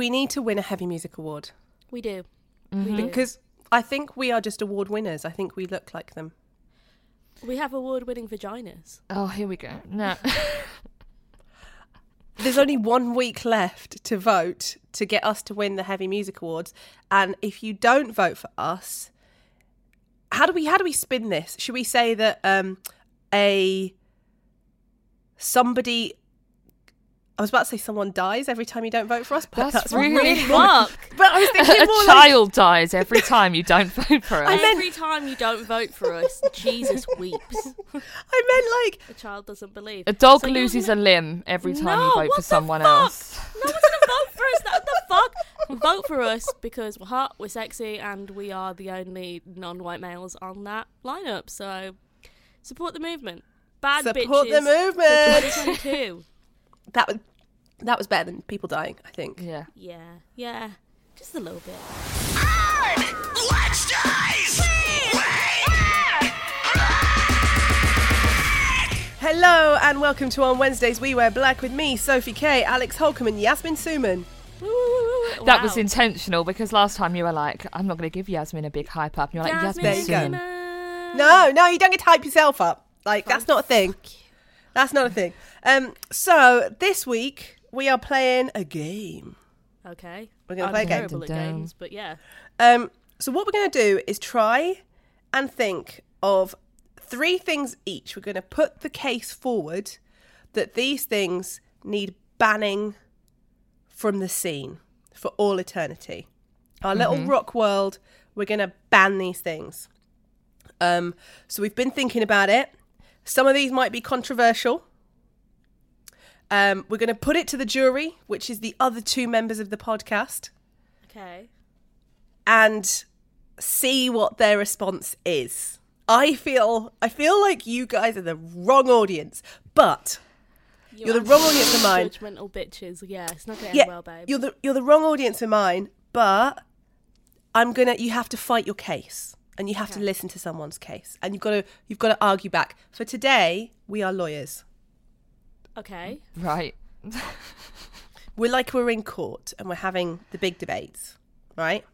we need to win a heavy music award We do. Mm-hmm. Because I think we are just award winners. I think we look like them. We have award-winning vaginas. Oh, here we go. No. There's only one week left to vote to get us to win the Heavy Music Awards, and if you don't vote for us, how do we how do we spin this? Should we say that um, a somebody? I was about to say someone dies every time you don't vote for us, but That's that's, really- really Fuck. But I was thinking a more like child dies every time you don't vote for us. I meant- Every time you don't vote for us, Jesus weeps. I meant like a child doesn't believe. a dog So loses gonna- a limb every time No, you vote what for the someone fuck? else. No one's gonna vote for us. What the fuck? Vote for us because we're hot, we're sexy, and we are the only non-white males on that lineup. So support the movement. Bad support bitches Support the movement. That was that was better than people dying. I think. Yeah. yeah, yeah, just a little bit. Hello and welcome to On Wednesdays We Wear Black with me, Sophie K, Alex Holcomb, and Yasmin Suman. That was Wow. intentional because last time you were like, I'm not going to give Yasmin a big hype up. And you're like, Yasmin Yasmin go. Suman. No, no, you don't get to hype yourself up. Like that's not a thing. That's not a thing. Um, so this week we are playing a game. Okay. We're gonna play a game. terrible at Dun, dun. games, but yeah. Um, so what we're going to do is try and think of three things each. We're going to put the case forward that these things need banning from the scene for all eternity. Our little rock world, we're going to ban these things. Um, so we've been thinking about it. Some of these might be controversial. Um, we're going to put it to the jury, which is the other two members of the podcast Okay. and see what their response is. I feel I feel like you guys are the wrong audience, but You You're the wrong audience for mine. Judgmental bitches. Yeah, it's not getting yeah, well, babe. you're the you're the wrong audience for mine. But I'm gonna you have to fight your case, and you have to listen to someone's case, and you've got to you've got to argue back. For today, we are lawyers. Okay. Right. We're like we're in court, and we're having the big debates, right?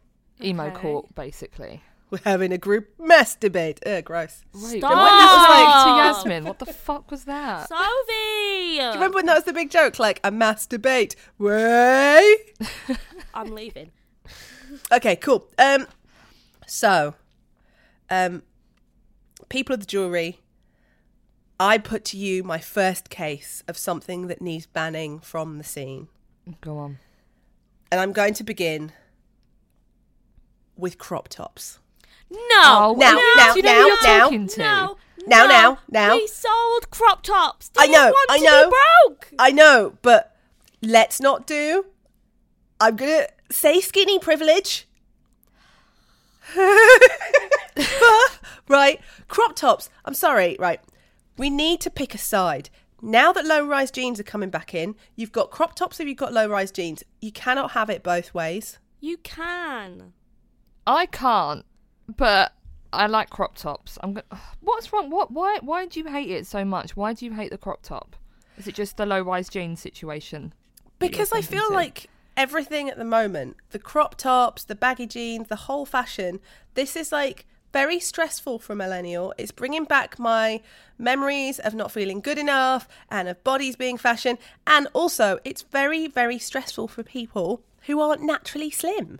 Emo Okay. court, basically. We're having a group mess debate. Ugh, gross. Wait, Stop! when that was like to Yasmin, what the fuck was that? Sophie! Do you remember when that was the big joke? Like a mass debate. Way. I'm leaving. Okay, cool. Um, so, um, people of the jury, I put to you my first case of something that needs banning from the scene, Go on. and I'm going to begin with crop tops. No! Oh, now, no, now, Do you know who you're now, to? No! Now, no. now, now. We sold crop tops. Do I you know, want I to know. Be broke? I know, but let's not do. I'm gonna say skinny privilege. but, right, crop tops. I'm sorry, right. We need to pick a side. Now that low rise jeans are coming back in, you've got crop tops if you've got low rise jeans. You cannot have it both ways. You can. I can't, but I like crop tops. I'm. Go- What's wrong? What? Why? Why do you hate it so much? Why do you hate the crop top? Is it just the low rise jeans situation? Because I feel to? like everything at the moment, the crop tops, the baggy jeans, the whole fashion, this is like very stressful for a millennial. It's bringing back my memories of not feeling good enough and of bodies being fashion. And also, it's very, very stressful for people who aren't naturally slim.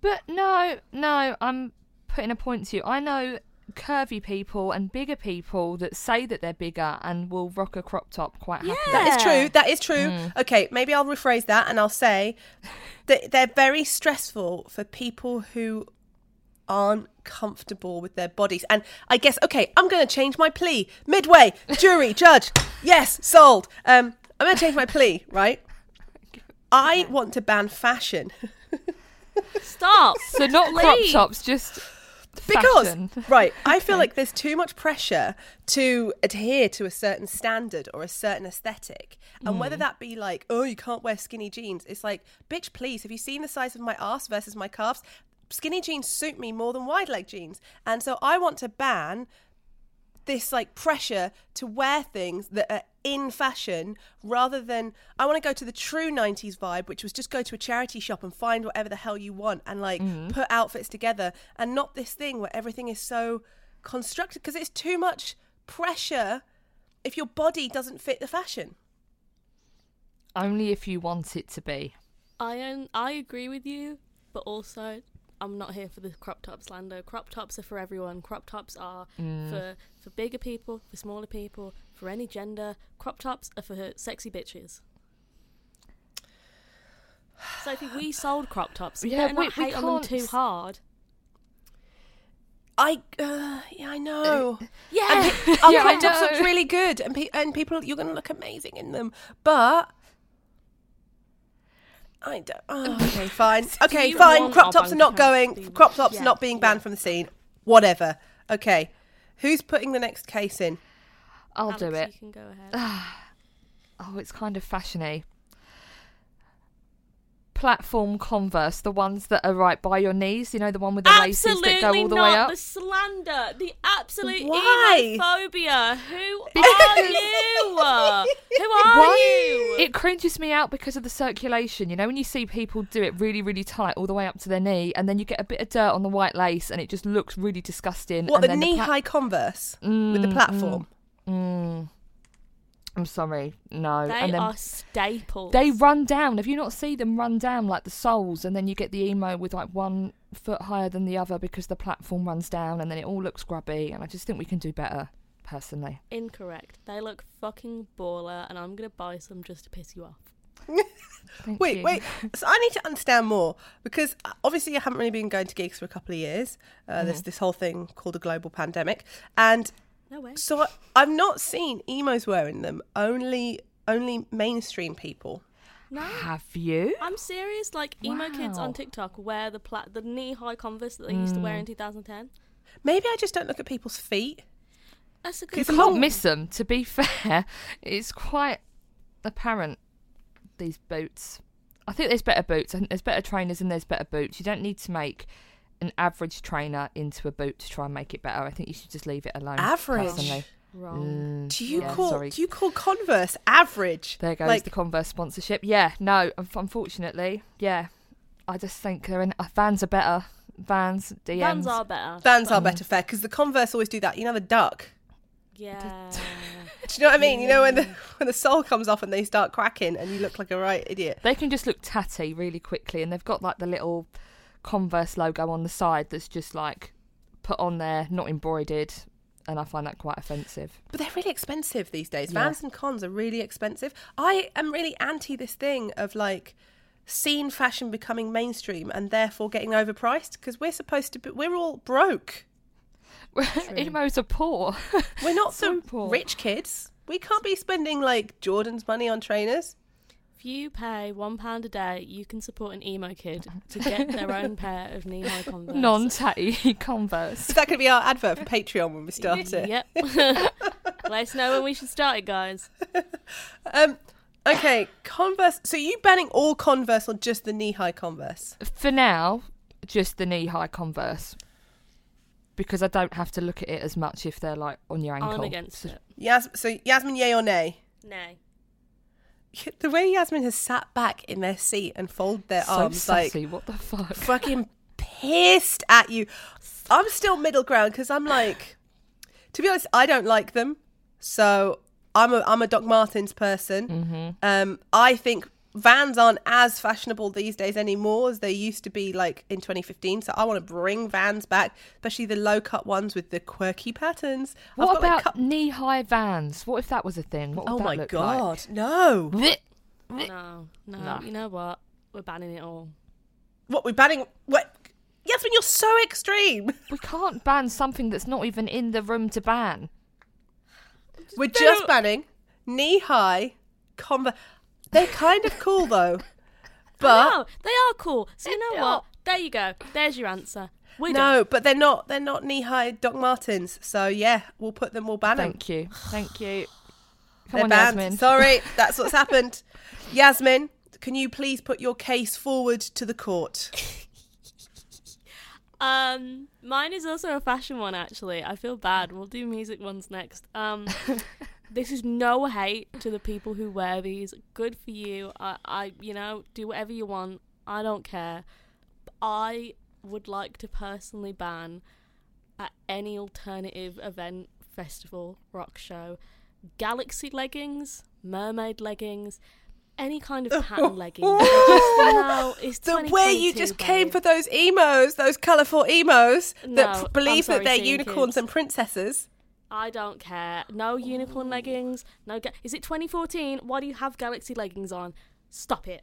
But no, no, I'm putting a point to you. I know curvy people and bigger people that say that they're bigger and will rock a crop top quite happily. That is true. That is true. Mm. Okay, maybe I'll rephrase that and I'll say that they're very stressful for people who aren't comfortable with their bodies. And I guess, okay, I'm going to change my plea. Midway, jury, judge, yes, sold. Um, I'm going to change my plea, right? I want to ban fashion Stop. So not crop Please. tops, just because, fashion. right, I feel like there's too much pressure to adhere to a certain standard or a certain aesthetic. And whether that be like, oh, you can't wear skinny jeans, it's like, bitch, please, have you seen the size of my ass versus my calves? Skinny jeans suit me more than wide leg jeans. And so I want to ban this like pressure to wear things that are in fashion rather than I want to go to the true 90s vibe which was just go to a charity shop and find whatever the hell you want and like put outfits together and not this thing where everything is so constructed because it's too much pressure if your body doesn't fit the fashion. Only if you want it to be. I um, I agree with you, but also I'm not here for the crop top slander. Crop tops are for everyone. Crop tops are for for bigger people, for smaller people, for any gender. Crop tops are for sexy bitches. Sophie, we sold crop tops. You Yeah, better we- not we hate on them too hard. I uh, yeah, I know. Yeah. And pe- our Yeah, crop tops look really good, and pe- and people, you're going to look amazing in them. But I don't. Oh, okay, fine. Okay, fine. Crop tops are not going. Crop tops Yeah, not being banned yeah. from the scene. Whatever. Okay, who's putting the next case in? I'll do it. You can go ahead. Oh, it's kind of fashiony. Platform Converse, the ones that are right by your knees. You know, the one with the laces Absolutely that go all the not way up. the slander, the absolute Why? emophobia. Who are you? Who are Why? you? It cringes me out because of the circulation. You know, when you see people do it really, really tight all the way up to their knee, and then you get a bit of dirt on the white lace, and it just looks really disgusting. What and the then knee pla- high Converse with the Mm, platform? Mm. I'm sorry, no. they and then are staples. they run down. Have you not seen them run down like the soles, and then you get the emo with like one foot higher than the other because the platform runs down, and then it all looks grubby. And I just think we can do better, personally. incorrect. They look fucking baller, and I'm gonna buy some just to piss you off. Wait, you. wait. So I need to understand more because uh, obviously I haven't really been going to gigs for a couple of years. Uh, This this whole thing called a global pandemic, and No way. so I, I've not seen emos wearing them. Only only mainstream people. No. Have you? I'm serious. Like emo kids on TikTok wear the pla- the knee high Converse that they used to wear Mm. in 2010. Maybe I just don't look at people's feet. That's a You good. It's can't not- miss them. To be fair, it's quite apparent. These boots. I think there's better boots. I think there's better trainers and there's better boots. You don't need to make an average trainer into a boot to try and make it better. I think you should just leave it alone. Average? personally. Wrong. Mm, Do you yeah, call sorry. do you call Converse average? There goes like the Converse sponsorship. Yeah, no, unfortunately, yeah. I just think they're in. Uh, Vans are better. Vans, DMs. Vans are better. Vans are Mm. better fair because the Converse always do that. You know the duck. Yeah. Do you know what I mean? You know when the when the sole comes off and they start cracking and you look like a right idiot. They can just look tatty really quickly, and they've got like the little Converse logo on the side that's just like put on there, not embroidered, and I find that quite offensive. But they're really expensive these days. Yeah. Vans and cons are really expensive. I am really anti this thing of like scene fashion becoming mainstream and therefore getting overpriced because we're supposed to be, we're all broke. Emos are poor. We're not So the poor. rich kids. We can't be spending like Jordan's money on trainers. If you pay one pound a day, you can support an emo kid to get their own pair of knee high Converse. Non tatty Converse. Is that going to be our advert for Patreon when we start it? Yep. Let us know when we should start it, guys. Um, okay, Converse. So you banning all Converse or just the knee high Converse? For now, just the knee high Converse. Because I don't have to look at it as much if they're like on your ankle. I'm against So- it. Yas- so Yasmin, yay or nay? Nay. The way Yasmin has sat back in their seat and folded their So arms, like what the fuck? fucking pissed at you. I'm still middle ground because I'm like, to be honest, I don't like them. So I'm a I'm a Doc Martens person. Mm-hmm. Um, I think Vans aren't as fashionable these days anymore as they used to be like in 2015. So I want to bring Vans back, especially the low cut ones with the quirky patterns. I've What got, like, about cut- knee high vans? What if that was a thing? What would Oh that my look god, no! like? No. No. You know what? We're banning it all. What we're banning? What? Yasmin, you're so extreme. We can't ban something that's not even in the room to ban. We're just banning knee high Converse. They're kind of cool though, but no, they are cool. So you know what? There you go. There's your answer. We're done. no, but they're not. They're not knee high Doc Martens. So yeah, we'll put them. We'll ban them. Thank you. Thank you. Come They're on, banned. Yasmin. Sorry, that's what's happened. Yasmin, can you please put your case forward to the court? Um, mine is also a fashion one. Actually, I feel bad. We'll do music ones next. Um, this is no hate to the people who wear these. Good for you. I, I, you know, do whatever you want. I don't care. I would like to personally ban at any alternative event, festival, rock show, galaxy leggings, mermaid leggings, any kind of pattern leggings. I just, now, it's The way you 2022, just came for those emos, those colourful emos that No, p- I'm believe sorry, that they're unicorns kids. and princesses. I don't care. No unicorn oh. leggings. No. Ga- is it 2014? Why do you have galaxy leggings on? Stop it.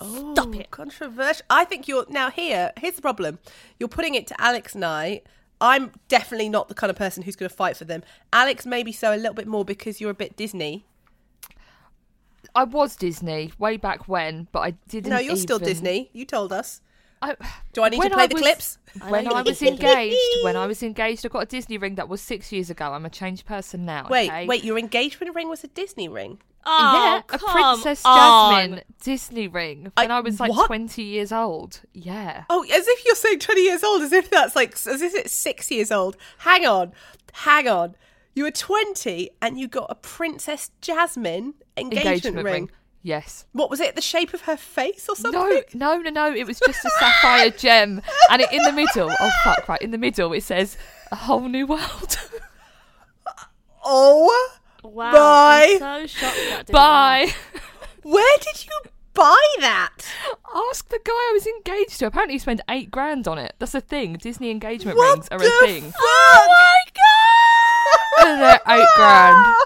Oh, Stop it. Controversial. I think you're now here. Here's the problem. You're putting it to Alex Knight. I. I'm definitely not the kind of person who's going to fight for them. Alex, maybe so a little bit more because you're a bit Disney. I was Disney way back when, but I didn't. No, you're still even- Disney. You told us. I, Do I need When to play I the was- clips? when I was engaged, when I was engaged, I got a Disney ring that was six years ago. I'm a changed person now. Wait, okay? wait. Your engagement ring was a Disney ring. Oh, yeah, a come Princess on. Jasmine Disney ring when I- I, was like what? 20 years old. Yeah. Oh, as if you're saying 20 years old, as if that's like, as if it's six years old. Hang on, hang on. You were 20 and you got a Princess Jasmine engagement, ring. Yes. What was it? The shape of her face or something? No, no, no, no. It was just a sapphire gem, and it, in the middle. Oh fuck! Right in the middle, it says a whole new world. Oh, Wow. Bye. I'm so shocked that Bye. where did you buy that? Ask the guy I was engaged to. Apparently, he spent eight grand on it. That's a thing. Disney engagement What rings are a thing. fuck? Oh my And they're eight grand.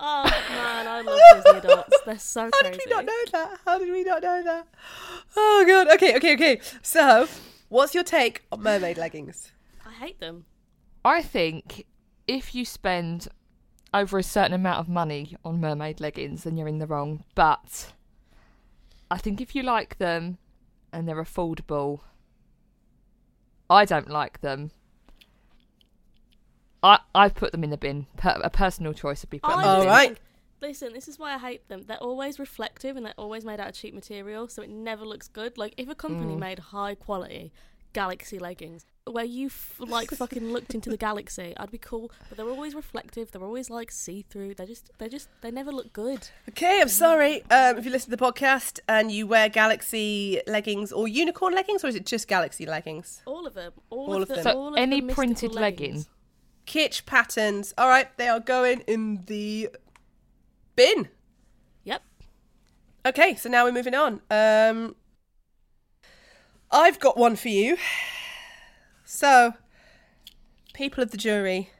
Oh man, I love Disney adults. They're so How crazy. did we not know that? How did we not know that? Oh god. Okay, okay, okay. So, what's your take on mermaid leggings? I hate them. I think if you spend over a certain amount of money on mermaid leggings, then you're in the wrong. But I think if you like them and they're affordable, I don't like them. I I've put them in the bin. Per, a personal choice would be put them in the bin. right. Think- Listen, this is why I hate them. They're always reflective and they're always made out of cheap material, so it never looks good. Like if a Mm. company made high quality galaxy leggings where you f- like fucking looked into the galaxy, I'd be cool. But they're always reflective. They're always like see through. They just they just they never look good. Okay, I'm sorry. Um, if you listen to the podcast and you wear galaxy leggings or unicorn leggings, or is it just galaxy leggings? All of them. All, All of of them. them. So all of any the printed leggings. legging. Kitsch patterns. All right, they are going in the bin. Yep. Okay, so now we're moving on. Um, I've got one for you. So, people of the jury,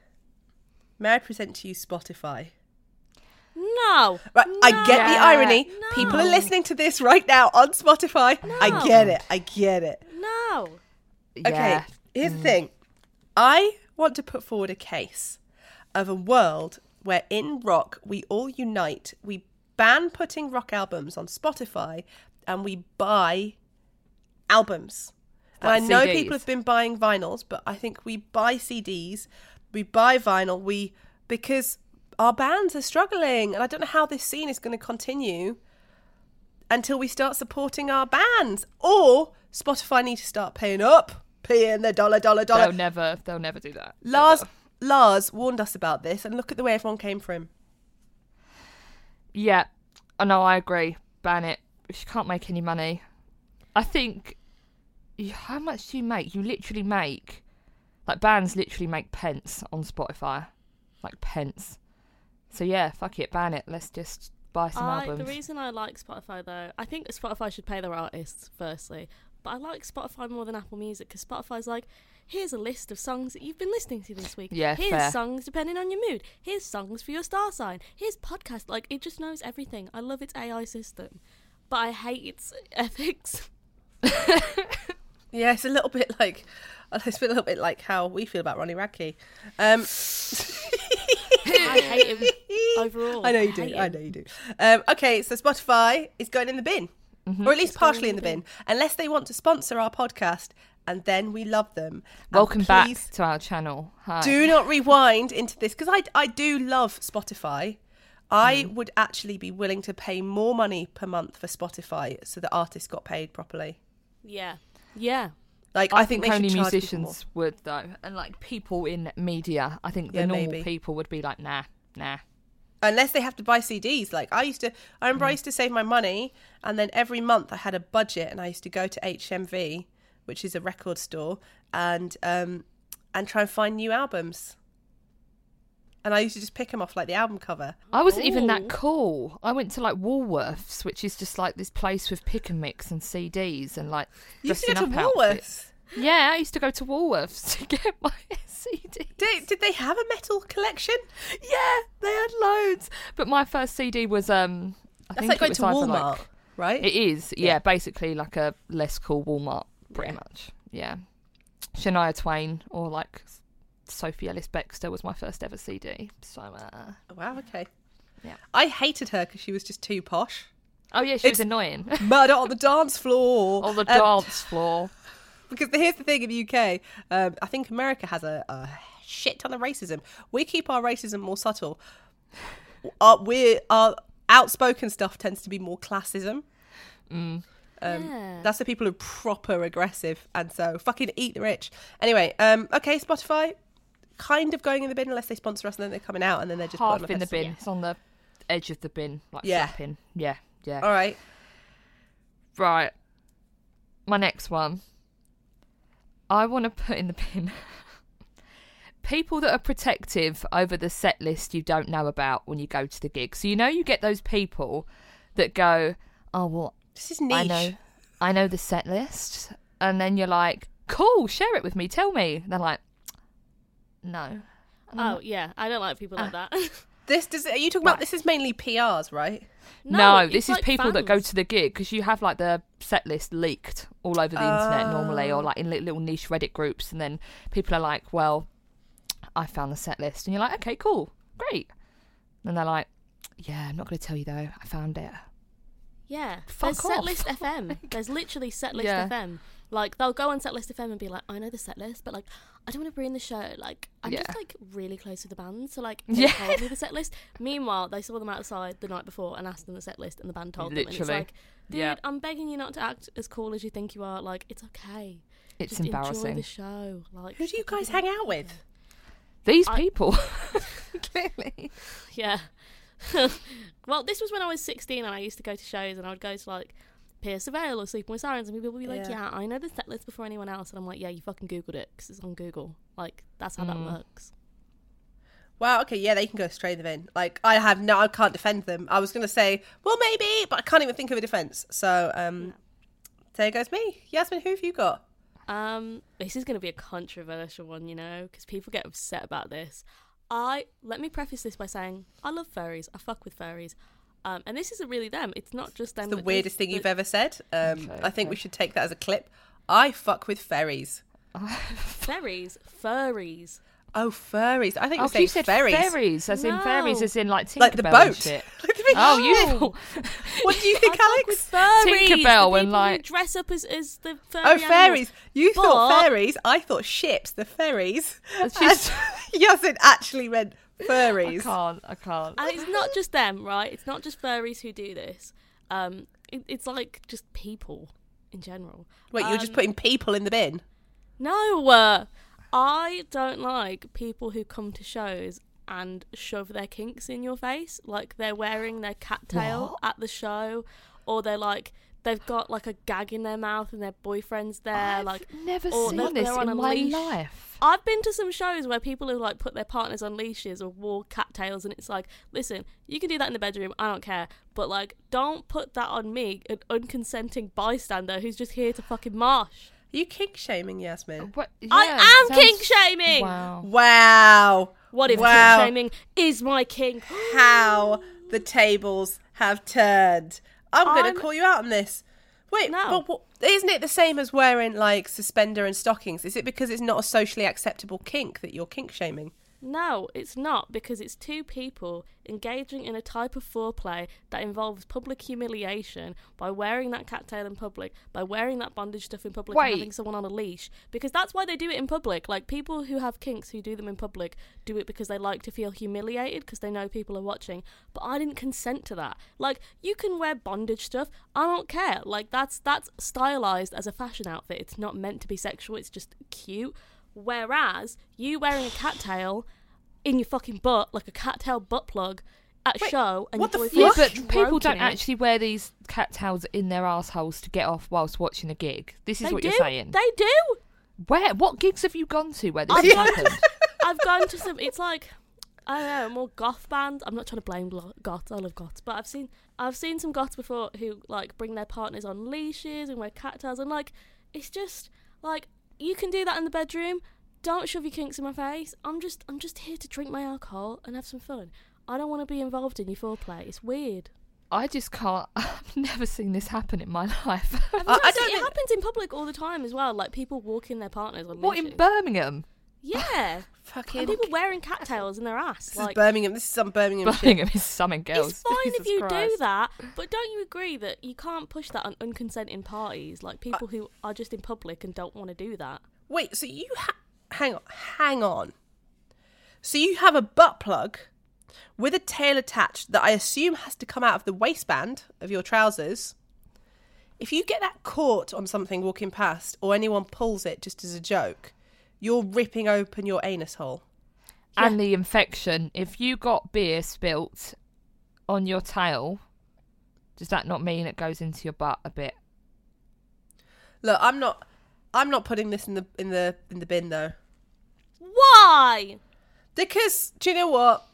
may I present to you Spotify? No. Right, I get the No. irony. People are listening to this right now on Spotify. I get it. I get it. No. Okay, Yeah. here's the thing. I want to put forward a case of a world where in rock we all unite. We ban putting rock albums on Spotify and we buy albums. And I know CDs. people have been buying vinyls, but I think we buy CDs, we buy vinyl, we because our bands are struggling and I don't know how this scene is going to continue until we start supporting our bands or Spotify need to start paying up, paying the dollar dollar dollar. They'll never. They'll never do that. Lars Lars warned us about this and look at the way everyone came for him. Yeah, oh, I know. I agree. Ban it. She can't make any money, I think. How much do you make? You literally make, like bands literally make pence on Spotify, like pence. So yeah, fuck it, ban it. Let's just buy some I, albums. the reason I like Spotify though, I think Spotify should pay their artists firstly, but I like Spotify more than Apple Music because Spotify's like, here's a list of songs that you've been listening to this week. Yeah, here's fair. songs depending on your mood. Here's songs for your star sign. Here's podcast. Like it just knows everything. I love its AI system, but I hate its ethics. Yeah, it's a little bit like it's a little bit like how we feel about Ronnie Radke. Um, I hate him overall. I know you I do. I know you do. Um, okay, so Spotify is going in the bin, or at least It's partially in the the bin, unless they want to sponsor our podcast, and then we love them. Welcome back to our channel. Hi. Do not rewind into this because I I do love Spotify. I Hmm. would actually be willing to pay more money per month for Spotify so that artists got paid properly. Yeah, yeah. Like I, think, they only should charge musicians would though, and like people in media. I think the Yeah, normal maybe. people would be like, nah, nah. unless they have to buy CDs. Like I used to, I remember I Mm. used to save my money, and then every month I had a budget, and I used to go to HMV, which is a record store, and um, and try and find new albums. And I used to just pick them off like the album cover. I wasn't even that cool. I went to like Woolworths, which is just like this place with pick and mix and CDs and like You used to dressing go to up outfits. Yeah, I used to go to Woolworths to get my CD. Did, did they have a metal collection? Yeah, they had loads. But my first CD was um I That's think like it going was to Walmart, like- right? It is, yeah, basically like a less cool Walmart, pretty Yeah. much. Yeah. Shania Twain or like Sophie Ellis Bextor was my first ever CD. So, uh, wow, okay. Yeah. I hated her because she was just too posh. oh yeah, she was annoying Murder on the dance floor. on the Um, dance floor. because here's the thing in the UK, um, I think America has a, a shit ton of racism. We keep our racism more subtle. Our, we're, our outspoken stuff tends to be more classism. Um, Yeah. That's the people who are proper aggressive, and so fucking eat the rich. Anyway, um, okay, Spotify, kind of going in the bin unless they sponsor us, and then they're coming out, and then they're just Half in the bin. It's on the edge of the bin, like Yeah. flapping. Yeah, yeah. All right, Right. My next one. I want to put in the bin people that are protective over the set list you don't know about when you go to the gig. So you know you get those people that go, "Oh well, this is niche. I know, I know the set list," and then you're like, "Cool, share it with me. Tell me." And they're like, "No." And Oh like, yeah, I don't like people like ah. that. This does. Are you talking about? This is mainly PRs, right? No, it's this is like people that go to the gig because you have like the set list leaked all over the internet normally, or like in little niche Reddit groups, and then people are like, "Well, I found the set list," and you're like, "Okay, cool, great." And they're like, "Yeah, I'm not going to tell you though. I found it." Yeah, Fuck there's off. Setlist oh FM. There's literally Setlist Yeah. FM. Like they'll go on Setlist FM and be like, "I know the setlist, but like I don't want to ruin the show. Like I'm Yeah. just like really close with the band, so like Yeah. they told me the setlist. Meanwhile, they saw them outside the night before and asked them the setlist, and the band told them. And it's Literally. like, dude, Yeah. I'm begging you not to act as cool as you think you are. Like it's okay. It's Just enjoy the show. Like Who do you guys hang out with? These I- people, clearly. Yeah. Well, this was when I was 16 and I used to go to shows and I would go to like Pierce the Veil or Sleeping with Sirens and people would be like, Yeah. yeah. I know the set list before anyone else. And I'm like, yeah, you fucking Googled it because it's on Google. Like, that's how that Mm. works. Wow. Okay. Yeah, they can go straight in. Like I have no. I can't defend them. I was going to say, well, maybe, but I can't even think of a defense. So, um, there goes me. Yasmin, who have you got? Um, this is going to be a controversial one, you know, because people get upset about this. I let me preface this by saying I love furries. I fuck with furries. Um, and this isn't really them. It's not just them. the weirdest goes- thing you've ever said. Um, Okay, I think okay. we should take that as a clip. I fuck with fairies. fairies, furries. Oh, furries. I think Oh, you said fairies. fairies, as in fairies, as in like Tinkerbell Like the boat. shit. Like the big Oh, you. What do you think, I fuck Alex? with furries. Tinkerbell the and, like- who dress up as, as the furry Oh, animals. fairies. You thought fairies. I thought ships, the fairies. It's just- Yasmin actually meant furries. I can't. I can't. And it's not just them, right? It's not just furries who do this. Um, it, it's like just people in general. Wait, you're just Um, putting people in the bin? No, uh, I don't like people who come to shows and shove their kinks in your face, like they're wearing their cattail at the show, or they're like they've got like a gag in their mouth and their boyfriend's there. I've like never or seen they're- this they're on in a my leash. life. I've been to some shows where people have like put their partners on leashes or wore cattails, and it's like, listen, you can do that in the bedroom, I don't care, but like, don't put that on me, an unconsenting bystander who's just here to fucking marsh. Are you kink shaming, Yasmin? Uh, what, I am sounds- kink shaming. Wow. Wow. What if Wow. kink shaming is my kink? How the tables have turned. I'm, going to call you out on this. Wait, No. but what, isn't it the same as wearing like suspender and stockings? Is it because it's not a socially acceptable kink that you're kink shaming? No, it's not because it's two people engaging in a type of foreplay that involves public humiliation by wearing that cattail in public, by wearing that bondage stuff in public, Wait. and having someone on a leash. Because that's why they do it in public. Like people who have kinks who do them in public do it because they like to feel humiliated because they know people are watching. But I didn't consent to that. Like you can wear bondage stuff. I don't care. Like that's that's stylized as a fashion outfit. It's not meant to be sexual. It's just cute. Whereas you wearing a cattail in your fucking butt, like a cattail butt plug, at a Wait, show, and what the your Yeah, but people don't it. actually wear these cattails in their assholes to get off whilst watching a gig. This is They what do. you're saying. They do. Where? What gigs have you gone to where this I've has gone happened? I've gone to some. It's like I don't know, more goth band. I'm not trying to blame lo- goths. I love goths, but I've seen I've seen some goths before who like bring their partners on leashes and wear cattails, and like it's just like you can do that in the bedroom. Don't shove your kinks in my face. I'm just I'm just here to drink my alcohol and have some fun. I don't want to be involved in your foreplay. It's weird. I just can't. I've never seen this happen in my life. I- I don't it think- happens in public all the time as well. Like people walking their partners on what in. Birmingham? Yeah, Fucking. and people wearing cattails in their ass. This like is Birmingham. This is some Birmingham shit. Birmingham is something else. It's fine if Jesus you do that, but don't you agree that you can't push that on unconsenting parties, like people who are just in public and don't want to do that? Wait, so you ha- hang on, hang on. So you have a butt plug with a tail attached that I assume has to come out of the waistband of your trousers. If you get that caught on something walking past, or anyone pulls it just as a joke, you're ripping open your anus hole. And the infection. If you got beer spilt on your tail, does that not mean it goes into your butt a bit? Look, I'm not, I'm not putting this in the in the in the bin though, Why? because do you know what?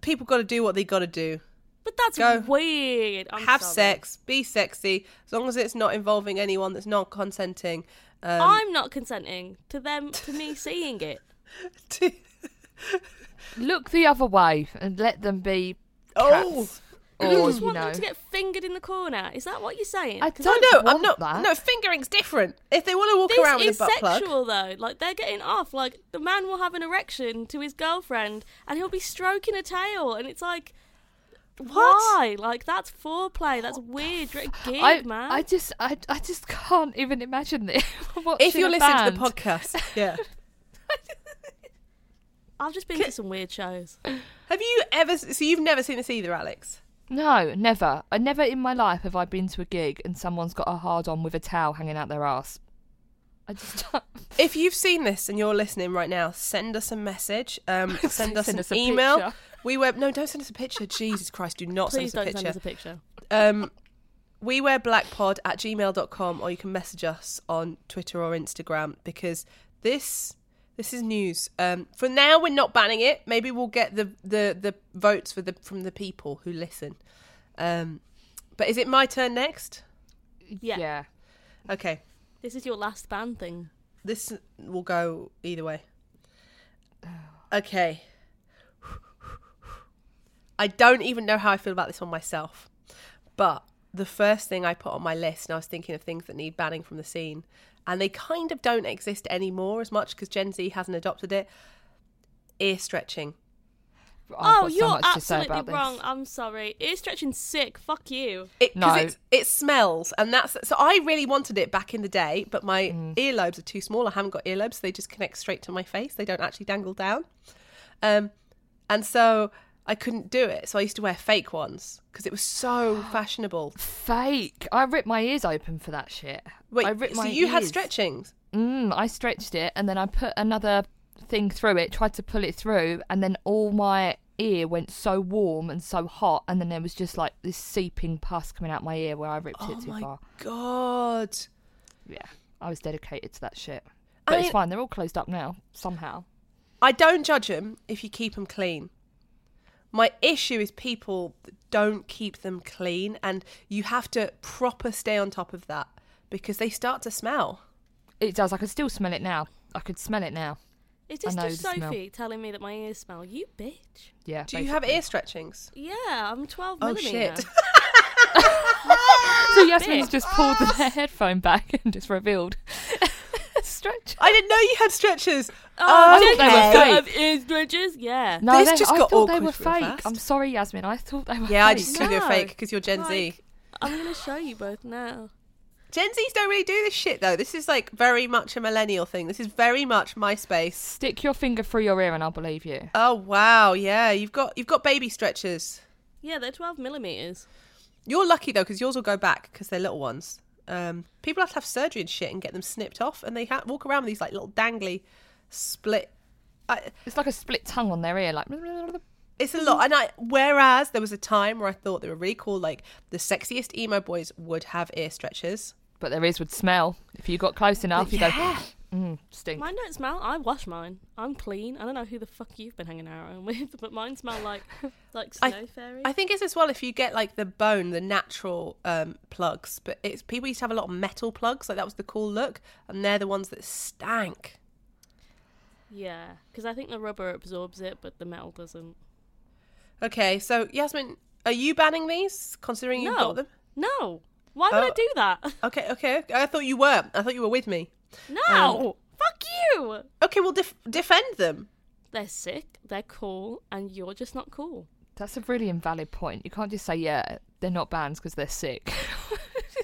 People got to do what they got to do. But that's Go. weird. I'm have sorry. sex, be sexy, as long as it's not involving anyone that's not consenting. Um, I'm not consenting to them to me seeing it. to- Look the other way and let them be oh, cats. You Or, just you want know. them to get fingered in the corner. Is that what you're saying? I 'Cause no, don't know. I'm not. that. No, fingering's different. If they want to walk this around with a butt plug, sexual though. Like they're getting off. Like the man will have an erection to his girlfriend, and he'll be stroking a tail, and it's like, why? Like that's foreplay. That's weird. You're at a gig, I, man. I just, I, I just can't even imagine this. if you're a listening to the podcast, yeah. I've just been to some weird shows. Have you ever? So you've never seen this either, Alex? No, never. I never in my life have I been to a gig and someone's got a hard on with a towel hanging out their ass. I just don't. If you've seen this and you're listening right now, send us a message. Um, send us Send an us a email. picture. We web. No, don't send us a picture. Jesus Christ, do not Please send don't us a send picture. us a picture. um, we wear blackpod at gmail.com or you can message us on Twitter or Instagram because this this is news. Um, for now, we're not banning it. Maybe we'll get the, the, the votes for the from the people who listen. Um, but is it my turn next? Yeah. yeah. Okay, This is your last band thing. this will go either way. Okay. I don't even know how I feel about this one myself. But the first thing I put on my list, and I was thinking of things that need banning from the scene, and they kind of don't exist anymore as much because Gen Z hasn't adopted it. Ear stretching. I've oh, so you're much absolutely wrong. This. I'm sorry. Ear stretching sick. Fuck you. It, 'cause No. it's, it smells, and that's so. I really wanted it back in the day, but my Mm. earlobes are too small. I haven't got earlobes; so they just connect straight to my face. They don't actually dangle down. Um, and so I couldn't do it. So I used to wear fake ones because it was so fashionable. Fake. I ripped my ears open for that shit. Wait, I ripped so my you had stretchings? Mm, I stretched it and then I put another thing through it, tried to pull it through, and then all my ear went so warm and so hot, and then there was just like this seeping pus coming out my ear where I ripped Oh it too my far. god! Yeah, I was dedicated to that shit. I But mean- it's fine. They're all closed up now somehow. I don't judge them if you keep them clean. My issue is people don't keep them clean, and you have to proper stay on top of that because they start to smell. It does. I can still smell it now. I could smell it now. Is this just the smell. Sophie telling me that my ears smell? You bitch. Yeah. Do you have ear stretchings? Yeah, I'm 12 Oh millimeter. shit! So Yasmin's just pulled the headphone back and just revealed. Stretch. I didn't know you had stretchers. Oh, Okay. Jen's They were got fake. of ear stretchers? Yeah. No, This they- just I got thought they were fake. fast. I'm sorry, Yasmin. I thought they were Yeah, I fake. just assumed they're fake because you're Gen Z. Like, I'm gonna show you both now. Gen Zs don't really do this shit though. This is like very much a millennial thing. This is very much MySpace. Stick your finger through your ear and I'll believe you. Oh wow, yeah, you've got you've got baby stretchers. Yeah, they're 12 millimeters. You're lucky though because yours will go back because they're little ones. Um, people have to have surgery and shit and get them snipped off, and they ha- walk around with these like little dangly split. I, It's like a split tongue on their ear, like. it's a lot. And I, whereas there was a time where I thought they were really cool. Like the sexiest emo boys would have ear stretchers. But their ears would smell if you got close enough. You go, mm, stink. Mine don't smell. I wash mine. I'm clean. I don't know who the fuck you've been hanging around with, but mine smell like like I- snow fairy. I think it's as well if you get like the bone, the natural um, plugs. But it's people used to have a lot of metal plugs. Like that was the cool look, and they're the ones that stank. yeah, because I think the rubber absorbs it, but the metal doesn't. Okay, so Yasmin, are you banning these? Considering you've No. got them. No. Why would I Oh. do that? Okay, okay. I thought you were. I thought you were with me. No. Um, Fuck you. Okay, well, def- defend them. They're sick. They're cool, and you're just not cool. That's a really invalid point. You can't just say, yeah, they're not bands because they're sick.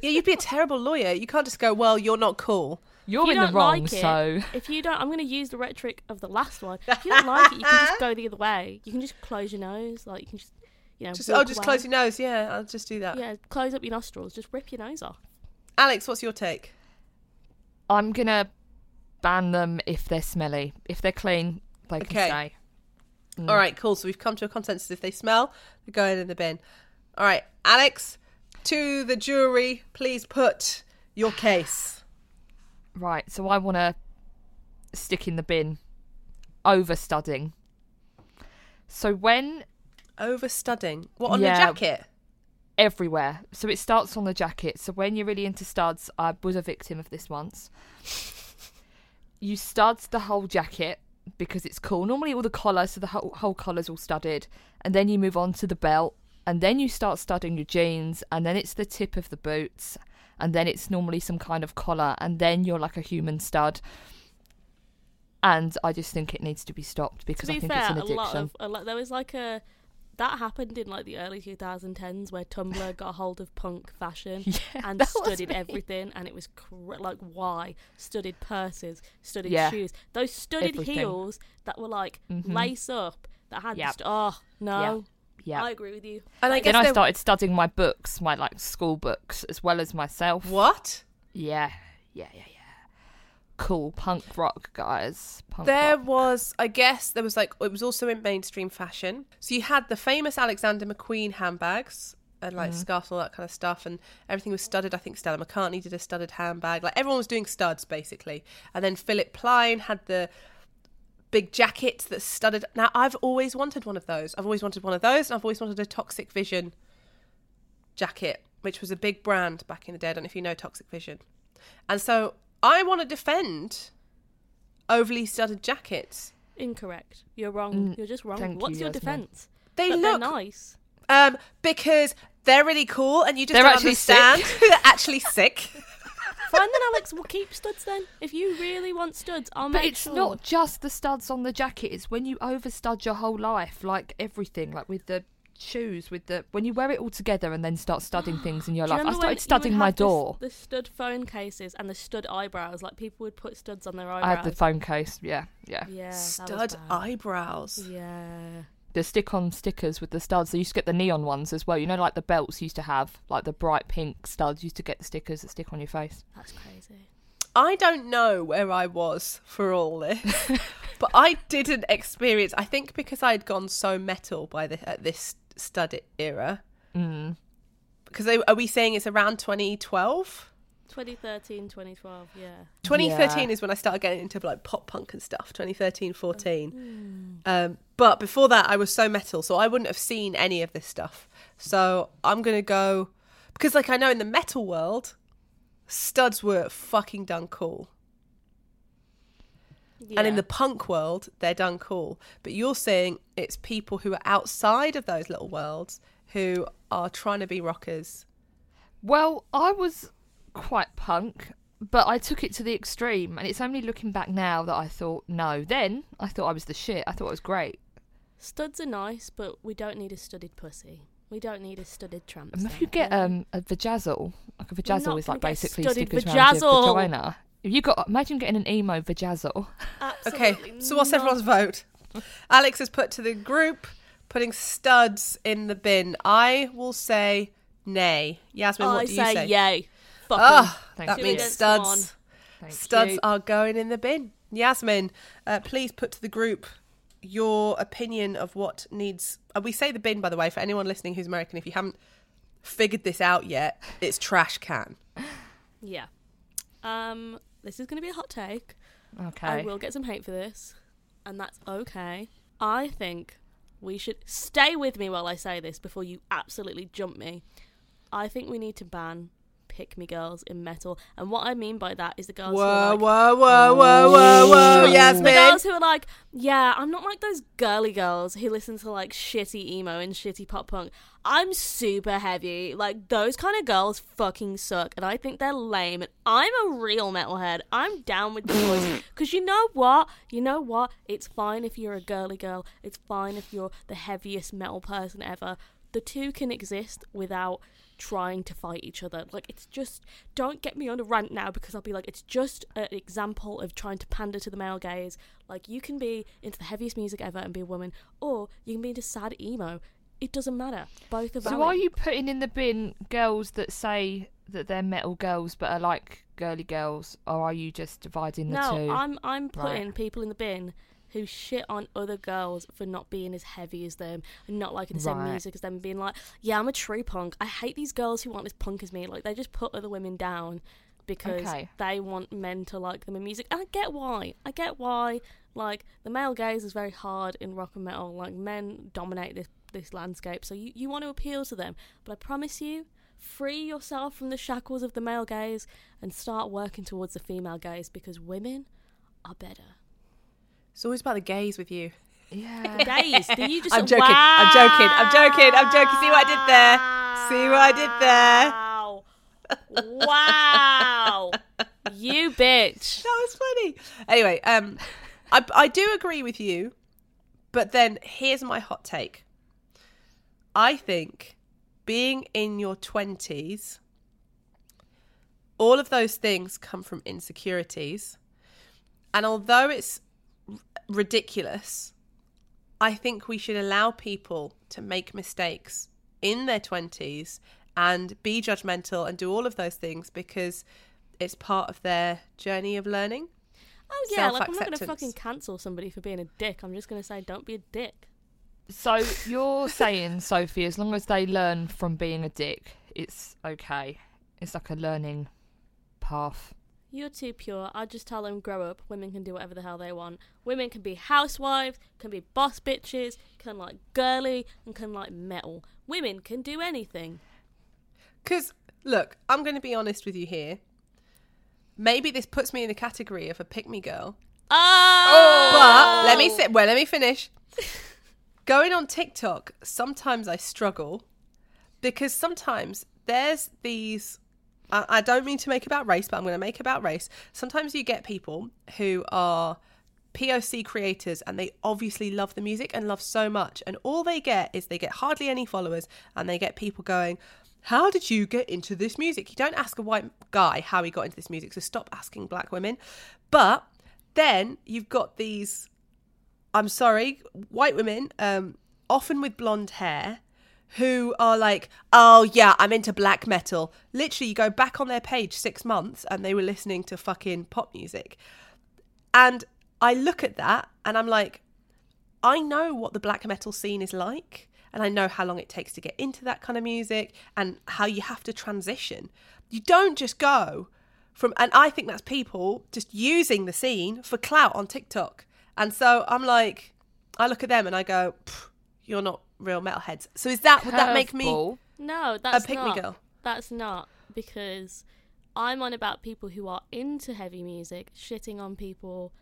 Yeah, you'd be a terrible lawyer. You can't just go, well, you're not cool. You're If you in the wrong, like it, so. If you don't, I'm going to use the rhetoric of the last one. If you don't like it, you can just go the other way. You can just close your nose, like you can just, you know, Just, walk oh, just away. close your nose. Yeah, I'll just do that. Yeah, close up your nostrils. Just rip your nose off. Alex, what's your take? I'm going to ban them if they're smelly. If they're clean, they Okay. can stay. Mm. All right, cool. So we've come to a consensus. If they smell, they're going in the bin. All right, Alex, to the jury, please put your case. Right, so I want to stick in the bin overstudding. So when Overstudding. What on Yeah. the jacket? Everywhere, so it starts on the jacket. So when you're really into studs, I was a victim of this once. You stud the whole jacket because it's cool. Normally all the collar, so the whole, whole collar's all studded, and then you move on to the belt, and then you start studding your jeans, and then it's the tip of the boots, and then it's normally some kind of collar, and then you're like a human stud. And I just think it needs to be stopped To because be I think fair, it's an a addiction. lot of a lot, there was like a that happened in like the early 2010s where Tumblr got hold of punk fashion yeah, and studied everything, and it was cr- like why studied purses, studied Yeah. shoes, those studied Everything. heels that were like Mhm. lace up that had Yep. st- oh no, Yeah. I agree with you. And I Like, guess then I there- started studying my books, my like school books, as well as myself. What? Yeah, yeah, yeah, yeah. Cool punk rock, guys. Punk There rock. was, I guess, there was like it was also in mainstream fashion. So you had the famous Alexander McQueen handbags and like mm-hmm. scarves, all that kind of stuff, and everything was studded. I think Stella McCartney did a studded handbag. Like everyone was doing studs basically. And then Philipp Plein had the big jackets that studded. Now I've always wanted one of those. I've always wanted one of those, and I've always wanted a Toxic Vision jacket, which was a big brand back in the day. I don't know if you know Toxic Vision. And so I want to defend overly studded jackets. Incorrect. You're wrong. Mm, You're just wrong. thank What's you, your Yasmin. defense? They That look nice. um because they're really cool and you just They're don't actually understand. they're actually sick. Fine then, Alex. We'll keep studs then. If you really want studs, I'll But make it's sure. not just the studs on the jacket. It's when you overstud your whole life, like everything, like with the shoes, with the when you wear it all together and then start studying things in your Do you life. I started you studying my door. The stud phone cases and the stud eyebrows. Like people would put studs on their eyebrows. I eyebrows. had the phone case. Yeah, yeah. Yeah, Stud eyebrows. Yeah. The stick-on stickers with the studs. They used to get the neon ones as well. You know, like the belts used to have, like the bright pink studs. Used to get the stickers that stick on your face. That's crazy. I don't know where I was for all this, but I didn't experience. I think because I had gone so metal by the at this stud era. Mm. Because they, are we saying it's around 2012? 2013, 2012, yeah. 2013 Yeah. is when I started getting into like pop punk and stuff. 2013, 14. Um, but before that, I was so metal, so I wouldn't have seen any of this stuff. So I'm gonna go because, like, I know in the metal world, studs were fucking done cool, yeah. and in the punk world, they're done cool. But you're saying it's people who are outside of those little worlds who are trying to be rockers. Well, I was quite punk. but I took it to the extreme, and it's only looking back now that I thought no. Then I thought I was the shit. I thought it was great. Studs are nice, but we don't need a studded pussy. We don't need a studded tramp. And if you get know? um a vajazzle, like a not vajazzle is like get basically studded stickers around your vagina. If you got imagine getting an emo vajazzle. Okay, Absolutely so what's not. everyone's vote? Alex has put to the group putting studs in the bin. I will say nay. Yasmin, what I do you say, say? yay. Fuck 'em. Ah, Thank that you. means studs. Thank Studs you. are going in the bin. Yasmin, uh, please put to the group your opinion of what needs. Uh, we say the bin, by the way, for anyone listening who's American. If you haven't figured this out yet, it's trash can. Yeah. Um, this is going to be a hot take. Okay. I will get some hate for this, and that's okay. I think we should stay with me while I say this before you absolutely jump me. I think we need to ban pick me girls in metal, and what I mean by that is the girls who are Whoa, like, whoa, whoa, whoa, whoa, whoa, the girls who are like, yeah, I'm not like those girly girls who listen to like shitty emo and shitty pop punk. I'm super heavy. Like those kind of girls fucking suck, and I think they're lame. And I'm a real metalhead. I'm down with the boys because you know what? You know what? It's fine if you're a girly girl. It's fine if you're the heaviest metal person ever. The two can exist without trying to fight each other. Like it's just don't get me on a rant now because I'll be like it's just an example of trying to pander to the male gaze. Like you can be into the heaviest music ever and be a woman, or you can be into sad emo. It doesn't matter. Both valid. So are you putting in the bin girls that say that they're metal girls but are like girly girls, or are you just dividing the no, two? I'm I'm putting Right. people in the bin who shit on other girls for not being as heavy as them and not liking the same music as them, being like, yeah, I'm a true punk. I hate these girls who aren't as punk as me. Like they just put other women down because Okay. they want men to like them in music. And I get why. I get why. Like the male gaze is very hard in rock and metal. Like men dominate this this landscape, so you you want to appeal to them. But I promise you. Free yourself from the shackles of the male gaze and start working towards the female gaze because women are better. It's always about the gays with you. yeah. The gaze, do you just? I'm joking, I'm joking, I'm joking, I'm joking. See what I did there? See what I did there? Wow. Wow. you bitch. That was funny. Anyway, um, I I do agree with you, but then here's my hot take. I think being in your twenties, all of those things come from insecurities, and although it's ridiculous, I think we should allow people to make mistakes in their twenties and be judgmental and do all of those things because it's part of their journey of learning. Oh yeah, like I'm not gonna fucking cancel somebody for being a dick. I'm just gonna say don't be a dick. So you're saying, Sophie, as long as they learn from being a dick, it's okay. It's like a learning path. You're too pure. I just tell them grow up. Women can do whatever the hell they want. Women can be housewives, can be boss bitches, can like girly, and can like metal. Women can do anything. Because, look, I'm going to be honest with you here. Maybe this puts me in the category of a pick me girl. Oh, But let me sit. Well, let me finish. Going on TikTok, sometimes I struggle because sometimes there's these. I, don't mean to make about race, but I'm going to make about race. Sometimes you get people who are POC creators and they obviously love the music and love so much, and all they get is they get hardly any followers and they get people going, How did you get into this music? You don't ask a white guy how he got into this music, so stop asking black women. But then you've got these I'm sorry, white women, um, often with blonde hair, who are like, oh yeah, I'm into black metal. Literally, you go back on their page six months and they were listening to fucking pop music. And I look at that and I'm like, I know what the black metal scene is like. And I know how long it takes to get into that kind of music and how you have to transition. You don't just go from, and I think that's people just using the scene for clout on TikTok. And so I'm like, I look at them and I go, you're not real metalheads. So is that, would that make me Curveball. No, that's pick me not. girl? That's not because I'm on about people who are into heavy music shitting on people,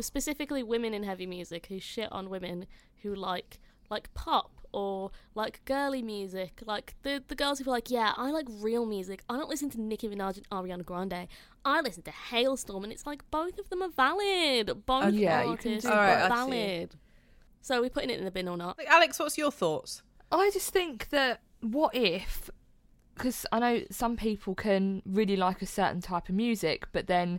specifically women in heavy music who shit on women who like like pop or like girly music. Like the the girls who are like, yeah, I like real music. I don't listen to Nicki Minaj and Ariana Grande. I listen to Halestorm, and it's like both of them are valid. Both oh, yeah, you can artists are Alright, I valid. So are we putting it in the bin or not? Like, Alex, what's your thoughts? I just think that what if, because I know some people can really like a certain type of music, but then,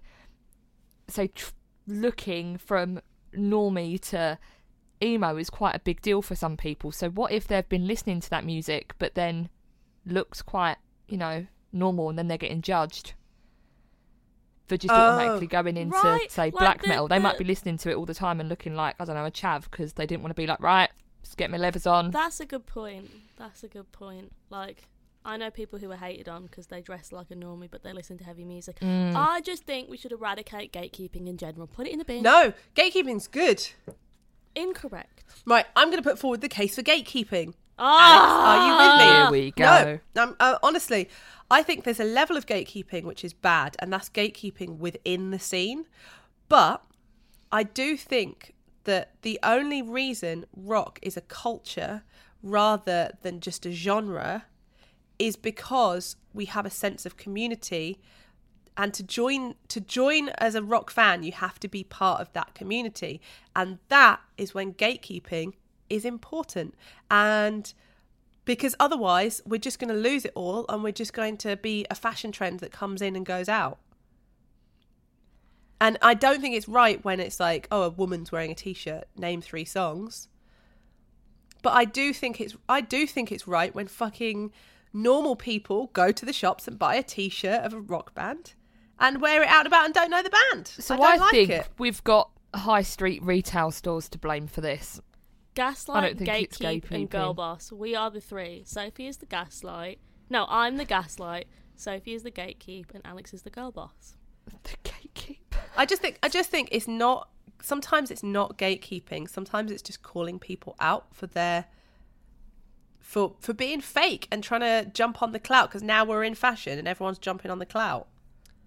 say, tr- looking from normie to emo is quite a big deal for some people. So what if they've been listening to that music, but then looks quite, you know, normal, and then they're getting judged? For just Oh. automatically going into Right, say like black the- metal, they might be listening to it all the time and looking like I don't know a chav because they didn't want to be like right, just get my levers on. That's a good point. That's a good point. Like, I know people who are hated on because they dress like a normie, but they listen to heavy music. Mm. I just think we should eradicate gatekeeping in general. Put it in the bin. No, gatekeeping's good. Incorrect. Right, I'm going to put forward the case for gatekeeping. Ah, are you with me? Here we go. No, um, uh, honestly, I think there's a level of gatekeeping which is bad, and that's gatekeeping within the scene. But I do think that the only reason rock is a culture rather than just a genre is because we have a sense of community. And to join to join as a rock fan you have to be part of that community. And that is when gatekeeping is important. And because otherwise we're just going to lose it all and we're just going to be a fashion trend that comes in and goes out. And i don't think it's right when it's like oh a woman's wearing a t-shirt name three songs. But i do think it's i do think it's right when fucking normal people go to the shops and buy a t-shirt of a rock band and wear it out and about and don't know the band. So i don't I, like think it. we've got high street retail stores to blame for this. Gaslight, I don't think it's gatekeep, and girl boss. We are the three. Sophie is the gaslight. No, I'm the gaslight. Sophie is the gatekeep, and Alex is the girl boss. The gatekeep. I just think I just think it's not sometimes it's not gatekeeping. Sometimes it's just calling people out for their for for being fake and trying to jump on the clout because now we're in fashion and everyone's jumping on the clout.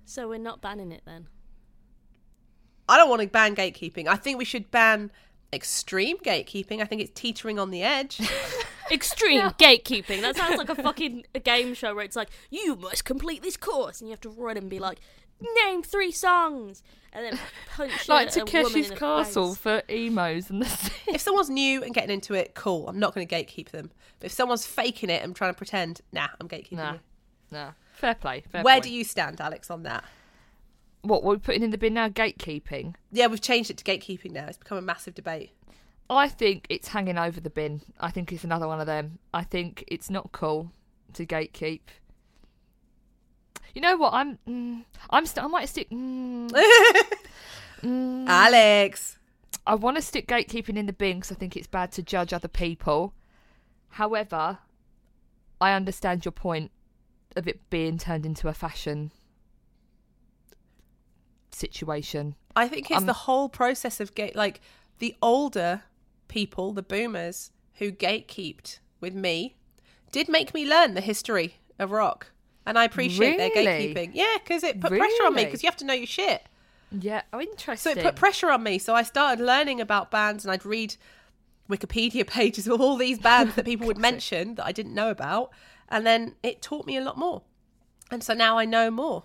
So we're not banning it then. I don't want to ban gatekeeping. I think we should ban extreme gatekeeping. I think it's teetering on the edge. Extreme gatekeeping. That sounds like a fucking a game show where it's like, you must complete this course, and you have to run and be like, name three songs, and then punch Like a, a Takeshi's Castle face. for emos and the if someone's new and getting into it, cool. I'm not going to gatekeep them. But if someone's faking it and trying to pretend, nah, I'm gatekeeping Nah. you. Nah. Fair play. Fair Where point. do you stand, Alex, on that? What we're putting in the bin now? Gatekeeping. Yeah, we've changed it to gatekeeping now. It's become a massive debate. I think it's hanging over the bin. I think it's another one of them. I think it's not cool to gatekeep. You know what? I'm. Mm, I'm. St- I might stick. Mm, mm, Alex. I want to stick gatekeeping in the bin because I think it's bad to judge other people. However, I understand your point of it being turned into a fashion situation. I think it's Um, the whole process of gate like the older people, the boomers who gatekeeped with me, did make me learn the history of rock, and I appreciate their Really? gatekeeping. Yeah, because it put pressure on me because you have to know your shit. Yeah, oh, interesting. So it put pressure on me. So I started learning about bands, and I'd read Wikipedia pages of all these bands that people would mention that I didn't know about, and then it taught me a lot more. And so now I know more.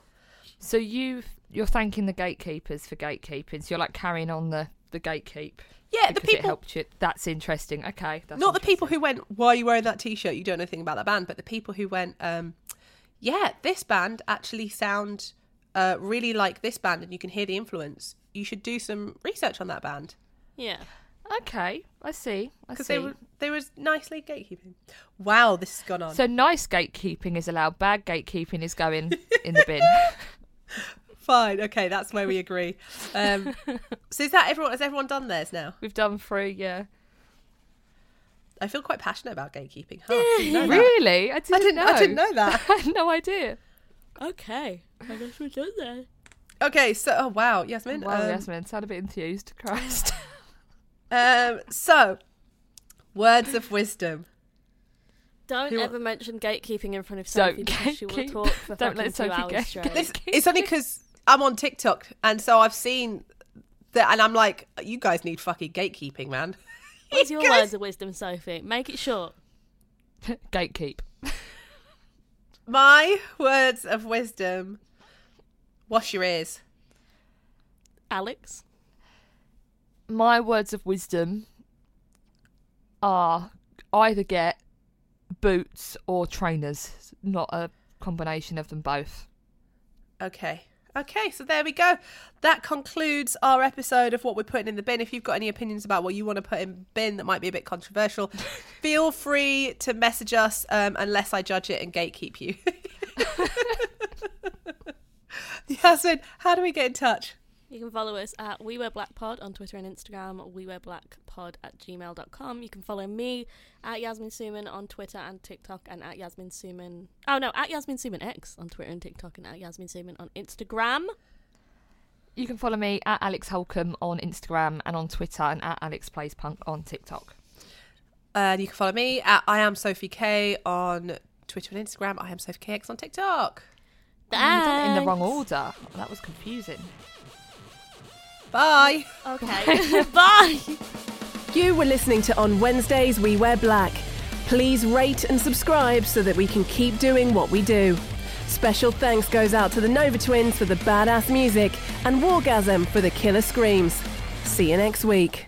So you you're thanking the gatekeepers for gatekeeping. So you're like carrying on the the gatekeep. Yeah, the because it people helped you. That's interesting. Okay, that's not the people who went why are you wearing that t-shirt you don't know anything about that band but the people who went um yeah this band actually sound uh really like this band and you can hear the influence you should do some research on that band Yeah. Okay, I see. I see. because they were they was nicely gatekeeping wow this has gone on So nice gatekeeping is allowed. Bad gatekeeping is going in the bin. fine okay that's where we agree um so is that everyone has everyone done theirs now We've done three. Yeah. i feel quite passionate about gatekeeping huh? Didn't know that. Really? I didn't, i didn't know. i didn't know that I had no idea. Okay. I guess we're done there. okay so oh wow yasmin Wow, um, Yasmin, sound a bit enthused. Christ. um so words of wisdom Don't Who- ever mention gatekeeping in front of So, Sophie because she will gatekeep- talk for don't fucking let two Sophie hours get- straight. This, it's only because I'm on TikTok, and so I've seen that, and I'm like, you guys need fucking gatekeeping, man. What's your guys- words of wisdom, Sophie? Make it short. Gatekeep. My words of wisdom. Wash your ears. Alex. My words of wisdom are either get boots or trainers, not a combination of them both. Okay. Okay, so there we go. That concludes our episode of what we're putting in the bin. If you've got any opinions about what you want to put in bin that might be a bit controversial, feel free to message us um, unless I judge it and gatekeep you. Yasmin, how do we get in touch? You can follow us at We Wear Black Pod on Twitter and Instagram, We Wear Black Pod at gmail.com. You can follow me at Yasmin Suman on Twitter and TikTok and at Yasmin Suman. Oh no, at Yasmin Suman X on Twitter and TikTok and at Yasmin Suman on Instagram. You can follow me at Alex Holcomb on Instagram and on Twitter and at Alex Plays Punk on TikTok. And you can follow me at I am Sophie K on Twitter and Instagram. I am Sophie KX on TikTok. You've in the wrong order. That was confusing. Bye. Okay. Bye. You were listening to On Wednesdays We Wear Black. Please rate and subscribe so that we can keep doing what we do. Special thanks goes out to the Nova Twins for the badass music and Wargasm for the killer screams. See you next week.